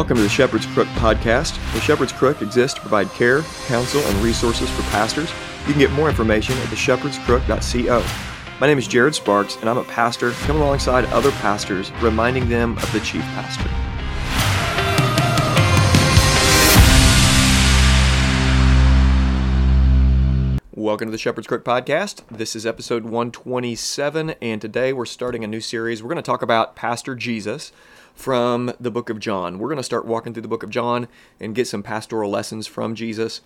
Welcome to the Shepherd's Crook podcast. The Shepherd's Crook exists to provide care, counsel, and resources for pastors. You can get more information at theshepherdscrook.co. My name is Jared Sparks, and I'm a pastor coming alongside other pastors, reminding them of the chief pastor. Welcome to the Shepherd's Crook podcast. This is episode 127, and today we're starting a new series. We're going to talk about Pastor Jesus from the book of John. We're going to start walking through the book of John and get some pastoral lessons from Jesus.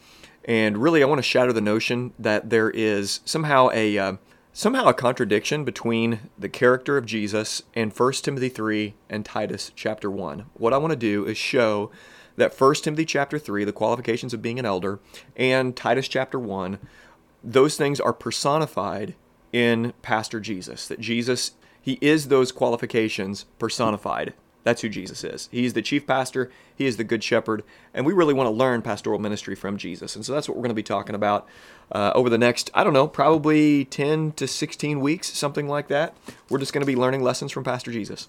And really, I want to shatter the notion that there is somehow a uh, somehow a contradiction between the character of Jesus and 1 Timothy 3 and Titus chapter 1. What I want to do is show that 1 Timothy chapter 3, the qualifications of being an elder, and Titus chapter 1, those things are personified in Pastor Jesus. That Jesus, he is those qualifications personified. That's who Jesus is. He's the chief pastor, he is the good shepherd, and we really want to learn pastoral ministry from Jesus. And so that's what we're going to be talking about uh, over the next, I don't know, probably 10 to 16 weeks, something like that. We're just going to be learning lessons from Pastor Jesus.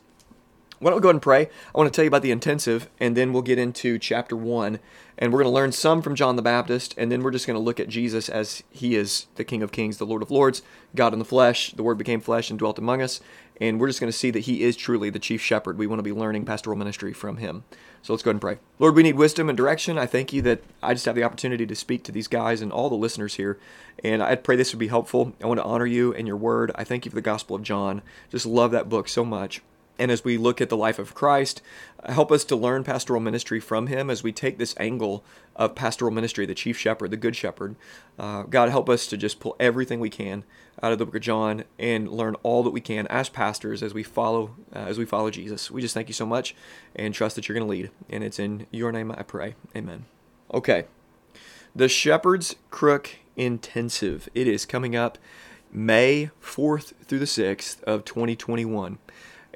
Why don't we go ahead and pray? I want to tell you about the intensive, and then we'll get into chapter 1. And we're going to learn some from John the Baptist, and then we're just going to look at Jesus as he is the King of Kings, the Lord of Lords, God in the flesh. The Word became flesh and dwelt among us. And we're just going to see that he is truly the chief shepherd. We want to be learning pastoral ministry from him. So let's go ahead and pray. Lord, we need wisdom and direction. I thank you that I just have the opportunity to speak to these guys and all the listeners here. And I pray this would be helpful. I want to honor you and your word. I thank you for the Gospel of John. Just love that book so much. And as we look at the life of Christ, help us to learn pastoral ministry from him as we take this angle of pastoral ministry, the chief shepherd, the good shepherd. Uh, God, help us to just pull everything we can out of the book of John and learn all that we can as pastors as we follow uh, as we follow Jesus. We just thank you so much and trust that you're going to lead. And it's in your name I pray. Amen. Okay. The Shepherd's Crook Intensive. It is coming up May 4th through the 6th of 2021.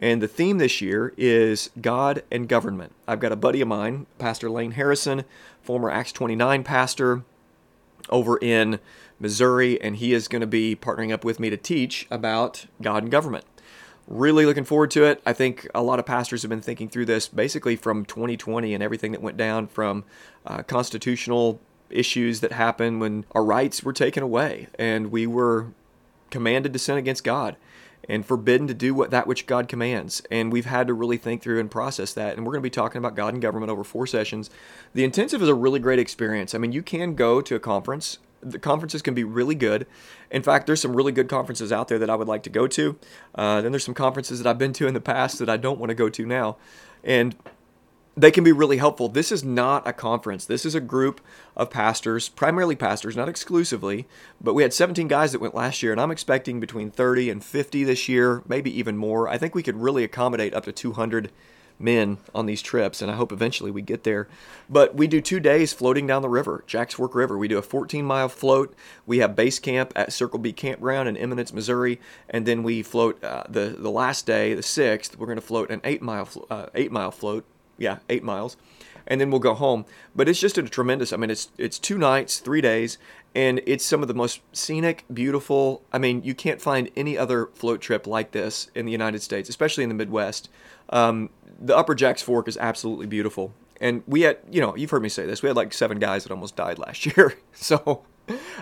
And the theme this year is God and government. I've got a buddy of mine, Pastor Lane Harrison, former Acts 29 pastor over in Missouri, and he is going to be partnering up with me to teach about God and government. Really looking forward to it. I think a lot of pastors have been thinking through this basically from 2020 and everything that went down from uh, constitutional issues that happened when our rights were taken away and we were commanded to sin against God and forbidden to do what that which God commands. And we've had to really think through and process that. And we're going to be talking about God and government over four sessions. The intensive is a really great experience. I mean, you can go to a conference. The conferences can be really good. In fact, there's some really good conferences out there that I would like to go to. Uh, then there's some conferences that I've been to in the past that I don't want to go to now. And they can be really helpful. This is not a conference. This is a group of pastors, primarily pastors, not exclusively, but we had 17 guys that went last year, and I'm expecting between 30 and 50 this year, maybe even more. I think we could really accommodate up to 200 men on these trips, and I hope eventually we get there. But we do two days floating down the river, Jack's Fork River. We do a 14 mile float. We have base camp at Circle B Campground in Eminence, Missouri, and then we float uh, the the last day, the sixth. We're going to float an eight mile uh, eight mile float yeah, eight miles, and then we'll go home. But it's just a tremendous. I mean, it's it's two nights, three days, and it's some of the most scenic, beautiful. I mean, you can't find any other float trip like this in the United States, especially in the Midwest. Um, the Upper Jacks Fork is absolutely beautiful, and we had, you know, you've heard me say this. We had like seven guys that almost died last year, so.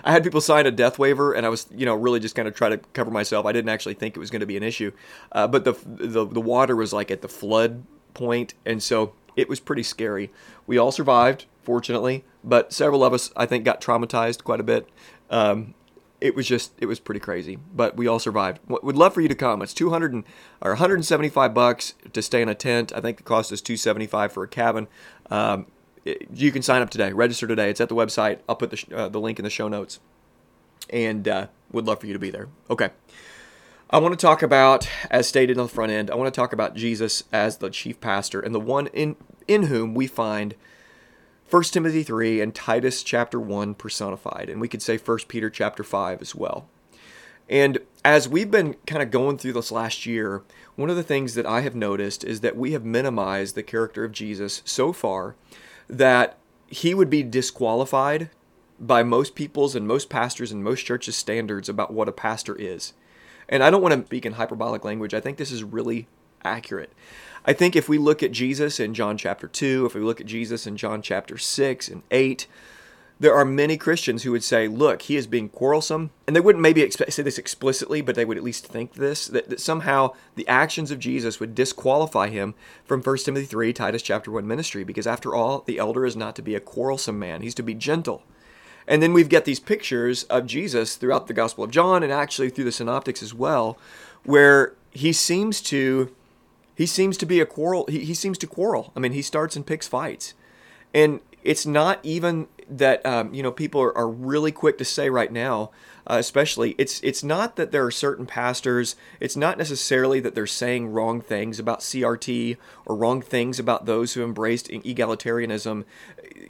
I had people sign a death waiver, and I was, you know, really just kind of try to cover myself. I didn't actually think it was going to be an issue, uh, but the, the the water was like at the flood point, and so it was pretty scary. We all survived, fortunately, but several of us, I think, got traumatized quite a bit. Um, it was just, it was pretty crazy, but we all survived. Would love for you to come. It's 200 and, or 175 bucks to stay in a tent. I think the cost is 275 for a cabin. Um, you can sign up today, register today. It's at the website. I'll put the, uh, the link in the show notes, and uh, would love for you to be there. Okay. I want to talk about, as stated on the front end, I want to talk about Jesus as the chief pastor and the one in, in whom we find 1 Timothy 3 and Titus chapter 1 personified. And we could say 1 Peter chapter 5 as well. And as we've been kind of going through this last year, one of the things that I have noticed is that we have minimized the character of Jesus so far that he would be disqualified by most people's and most pastors and most churches' standards about what a pastor is. And I don't want to speak in hyperbolic language. I think this is really accurate. I think if we look at Jesus in John chapter 2, if we look at Jesus in John chapter 6 and 8, there are many Christians who would say, look, he is being quarrelsome. And they wouldn't maybe say this explicitly, but they would at least think this that, that, somehow the actions of Jesus would disqualify him from 1 Timothy 3, Titus chapter 1 ministry, because after all, the elder is not to be a quarrelsome man, he's to be gentle. And then we've got these pictures of Jesus throughout the Gospel of John and actually through the Synoptics as well, where he seems to he seems to be a quarrel he, he seems to quarrel. I mean, he starts and picks fights. And it's not even that um, you know people are, are really quick to say right now uh, especially it's it's not that there are certain pastors it's not necessarily that they're saying wrong things about CRT or wrong things about those who embraced egalitarianism.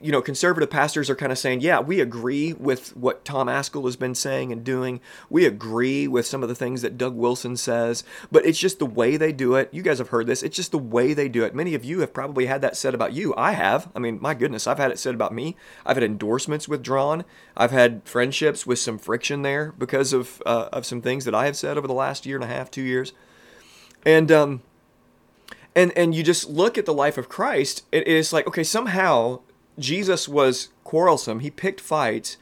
You know conservative pastors are kind of saying yeah we agree with what Tom Ascol has been saying and doing. We agree with some of the things that Doug Wilson says but it's just the way they do it. You guys have heard this. It's just the way they do it. Many of you have probably had that said about you. I have. I mean my goodness I've had it said about me. I've had endorsements withdrawn I've had friendships with some friction there because of uh, of some things that I have said over the last year and a half, two years, and um, and and you just look at the life of Christ. It is like okay, somehow Jesus was quarrelsome. He picked fights,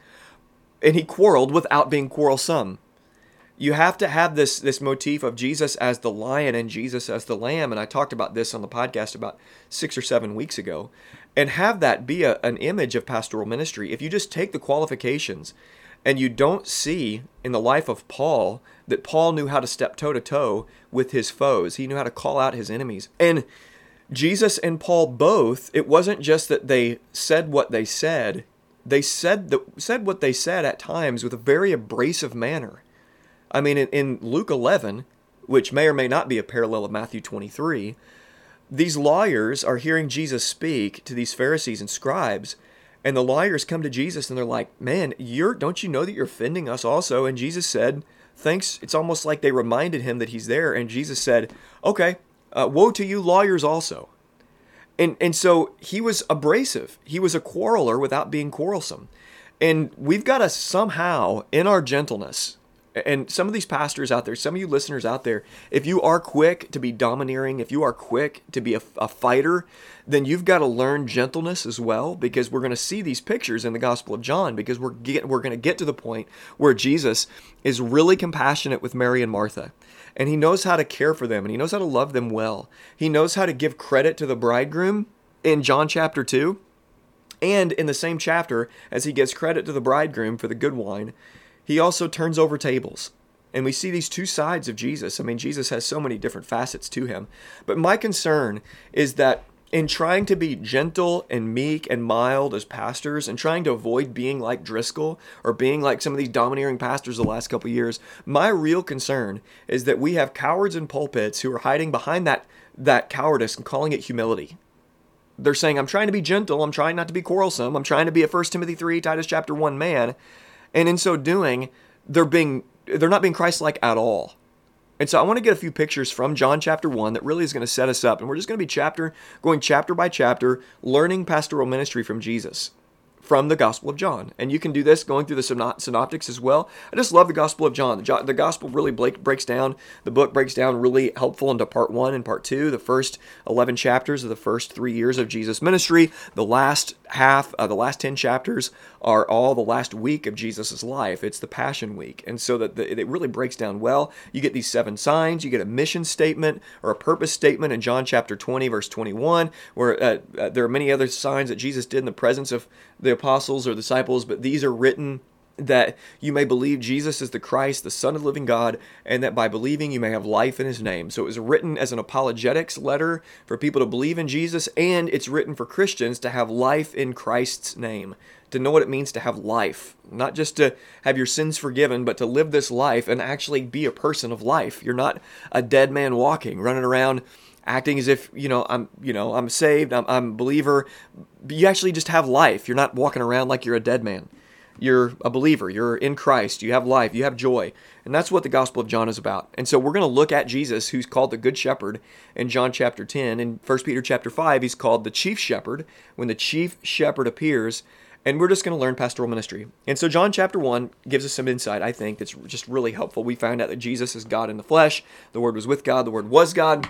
and he quarreled without being quarrelsome. You have to have this this motif of Jesus as the lion and Jesus as the lamb, and I talked about this on the podcast about six or seven weeks ago, and have that be a, an image of pastoral ministry. If you just take the qualifications and you don't see in the life of Paul that Paul knew how to step toe to toe with his foes. He knew how to call out his enemies. And Jesus and Paul both, it wasn't just that they said what they said, they said the, said what they said at times with a very abrasive manner. I mean, in, in Luke 11, which may or may not be a parallel of Matthew 23, these lawyers are hearing Jesus speak to these Pharisees and scribes, and the lawyers come to Jesus and they're like, "Man, you're don't you know that you're offending us also?" And Jesus said, "Thanks." It's almost like they reminded him that he's there, and Jesus said, "Okay, uh, woe to you lawyers also." And and so he was abrasive. He was a quarreler without being quarrelsome. And we've got to somehow, in our gentleness, and some of these pastors out there, some of you listeners out there, if you are quick to be domineering, if you are quick to be a, a fighter, then you've got to learn gentleness as well because we're going to see these pictures in the Gospel of John because we're get, we're going to get to the point where Jesus is really compassionate with Mary and Martha and he knows how to care for them and he knows how to love them well. He knows how to give credit to the bridegroom in John chapter 2 and in the same chapter as he gives credit to the bridegroom for the good wine he also turns over tables. And we see these two sides of Jesus. I mean, Jesus has so many different facets to him. But my concern is that in trying to be gentle and meek and mild as pastors and trying to avoid being like Driscoll or being like some of these domineering pastors the last couple years, my real concern is that we have cowards in pulpits who are hiding behind that that cowardice and calling it humility. They're saying, I'm trying to be gentle, I'm trying not to be quarrelsome, I'm trying to be a 1 Timothy 3, Titus chapter 1 man, and in so doing, they're being they're not being Christ-like at all. And so I want to get a few pictures from John chapter 1 that really is going to set us up. And we're just going to be chapter going chapter by chapter learning pastoral ministry from Jesus from the Gospel of John. And you can do this going through the synoptics as well. I just love the Gospel of John. The, Gospel really breaks down, the book breaks down really helpful into part one and part two, the first 11 chapters of the first three years of Jesus' ministry. The last half, uh, the last 10 chapters are all the last week of Jesus' life. It's the Passion Week. And so that the, it really breaks down well. You get these seven signs, you get a mission statement or a purpose statement in John chapter 20, verse 21, where uh, uh, there are many other signs that Jesus did in the presence of the apostles or disciples, but these are written that you may believe Jesus is the Christ, the Son of the living God, and that by believing you may have life in his name. So it was written as an apologetics letter for people to believe in Jesus, and it's written for Christians to have life in Christ's name, to know what it means to have life. Not just to have your sins forgiven, but to live this life and actually be a person of life. You're not a dead man walking, running around acting as if you know I'm you know I'm saved, I'm, I'm a believer. But you actually just have life. You're not walking around like you're a dead man. You're a believer. You're in Christ. You have life. You have joy. And that's what the Gospel of John is about. And so we're going to look at Jesus, who's called the Good Shepherd in John chapter 10. In 1 Peter chapter 5, he's called the Chief Shepherd when the Chief Shepherd appears. And we're just going to learn pastoral ministry. And so John chapter 1 gives us some insight, I think, that's just really helpful. We find out that Jesus is God in the flesh. The Word was with God. The Word was God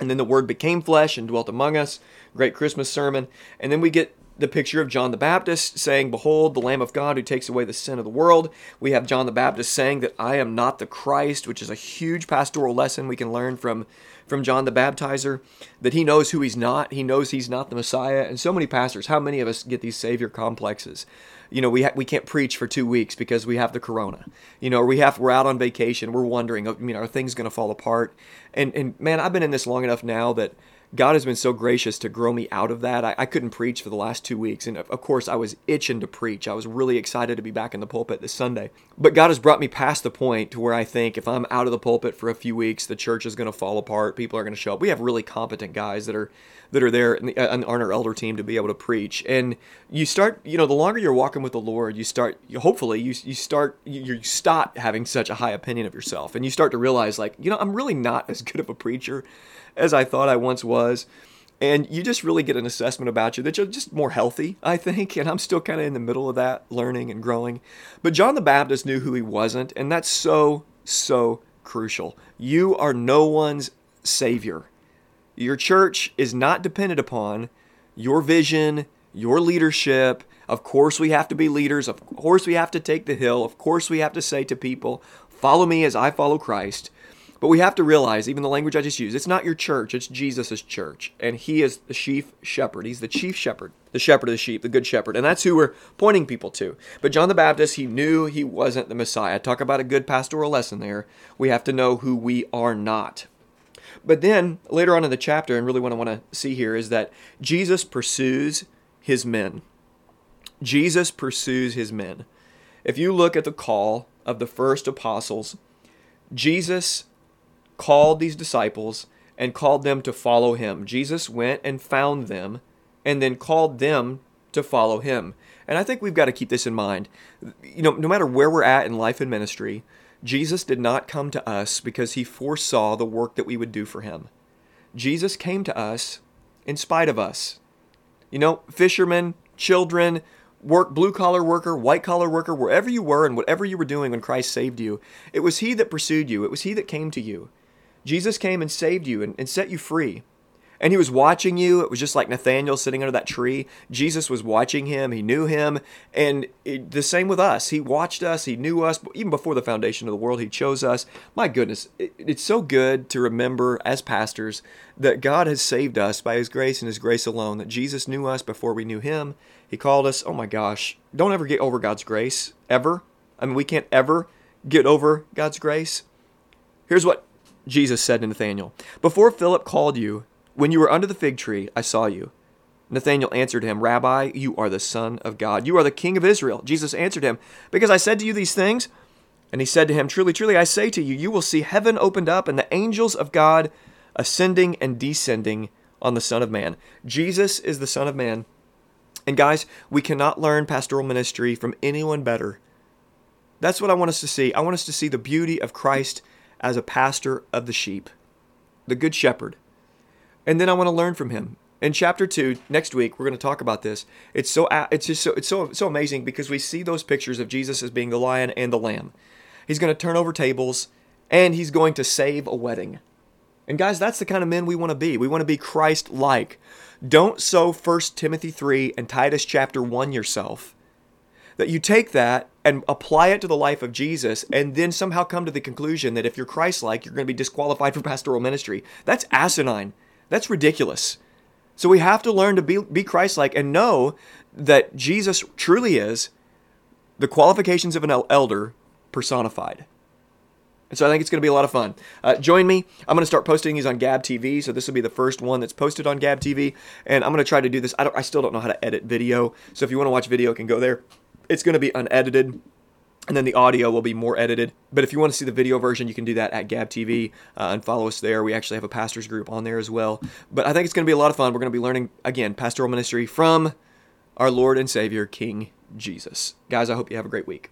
And then the Word became flesh and dwelt among us. Great Christmas sermon. And then we get the picture of John the Baptist saying, Behold, the Lamb of God who takes away the sin of the world. We have John the Baptist saying that I am not the Christ, which is a huge pastoral lesson we can learn from, from John the Baptizer, that he knows who he's not. He knows he's not the Messiah. And so many pastors, how many of us get these Savior complexes? you know, we ha- we can't preach for two weeks because we have the corona. You know, we have we're out on vacation. We're wondering, oh, I mean, are things going to fall apart? And and man, I've been in this long enough now that God has been so gracious to grow me out of that. I, I, couldn't preach for the last two weeks. And of course, I was itching to preach. I was really excited to be back in the pulpit this Sunday. But God has brought me past the point to where I think if I'm out of the pulpit for a few weeks, the church is going to fall apart. People are going to show up. We have really competent guys that are that are there the, uh, on our elder team to be able to preach. And you start, you know, the longer you're walking with the Lord, you start, you, hopefully, you, you start, you, you stop having such a high opinion of yourself. And you start to realize, like, you know, I'm really not as good of a preacher as I thought I once was. And you just really get an assessment about you that you're just more healthy, I think. And I'm still kind of in the middle of that, learning and growing. But John the Baptist knew who he wasn't. And that's so, so crucial. You are no one's savior. Your church is not dependent upon your vision, your leadership. Of course, we have to be leaders. Of course, we have to take the hill. Of course, we have to say to people, Follow me as I follow Christ. But we have to realize, even the language I just used, it's not your church, it's Jesus' church. And he is the chief shepherd. He's the chief shepherd, the shepherd of the sheep, the good shepherd. And that's who we're pointing people to. But John the Baptist, he knew he wasn't the Messiah. Talk about a good pastoral lesson there. We have to know who we are not. But then later on in the chapter, and really what I want to see here is that Jesus pursues his men. Jesus pursues his men. If you look at the call of the first apostles, Jesus called these disciples and called them to follow him. Jesus went and found them and then called them to follow him. And I think we've got to keep this in mind. You know, no matter where we're at in life and ministry, Jesus did not come to us because he foresaw the work that we would do for him. Jesus came to us in spite of us. You know, fishermen, children, work blue collar worker, white collar worker, wherever you were and whatever you were doing when Christ saved you, it was he that pursued you. It was he that came to you. Jesus came and saved you and, and set you free. And he was watching you. It was just like Nathanael sitting under that tree. Jesus was watching him. He knew him. And it, the same with us. He watched us. He knew us. Even before the foundation of the world, he chose us. My goodness, it, it's so good to remember as pastors that God has saved us by his grace and his grace alone, that Jesus knew us before we knew him. He called us. Oh my gosh. Don't ever get over God's grace, ever. I mean, we can't ever get over God's grace. Here's what Jesus said to Nathanael Before Philip called you, when you were under the fig tree, I saw you. Nathanael answered him, Rabbi, you are the Son of God. You are the King of Israel. Jesus answered him, Because I said to you these things. And he said to him, Truly, truly, I say to you, you will see heaven opened up and the angels of God ascending and descending on the Son of Man. Jesus is the Son of Man. And guys, we cannot learn pastoral ministry from anyone better. That's what I want us to see. I want us to see the beauty of Christ as a pastor of the sheep, the good shepherd. And then I want to learn from him. In chapter 2, next week we're going to talk about this. It's so it's just so it's so so amazing because we see those pictures of Jesus as being the lion and the lamb. He's going to turn over tables and he's going to save a wedding. And guys, that's the kind of men we want to be. We want to be Christ-like. Don't sow 1 Timothy 3 and Titus chapter 1 yourself that you take that and apply it to the life of Jesus and then somehow come to the conclusion that if you're Christ like, you're going to be disqualified for pastoral ministry. That's asinine. That's ridiculous. So we have to learn to be, be Christ like and know that Jesus truly is the qualifications of an elder personified. And so I think it's going to be a lot of fun. Uh, join me. I'm going to start posting these on Gab TV. So this will be the first one that's posted on Gab TV. And I'm going to try to do this. I, I still don't know how to edit video. So if you want to watch video, can go there. It's going to be unedited and then the audio will be more edited. But if you want to see the video version, you can do that at Gab TV uh, and follow us there. We actually have a pastors group on there as well. But I think it's going to be a lot of fun. We're going to be learning again pastoral ministry from our Lord and Savior, King Jesus. Guys, I hope you have a great week.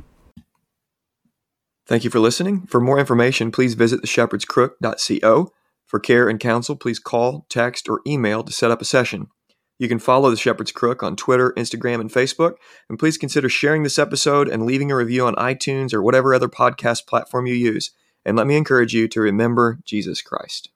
Thank you for listening. For more information, please visit theshepherdscrook.co. For care and counsel, please call, text, or email to set up a session. You can follow The Shepherd's Crook on Twitter, Instagram, and Facebook. And please consider sharing this episode and leaving a review on iTunes or whatever other podcast platform you use. And let me encourage you to remember Jesus Christ.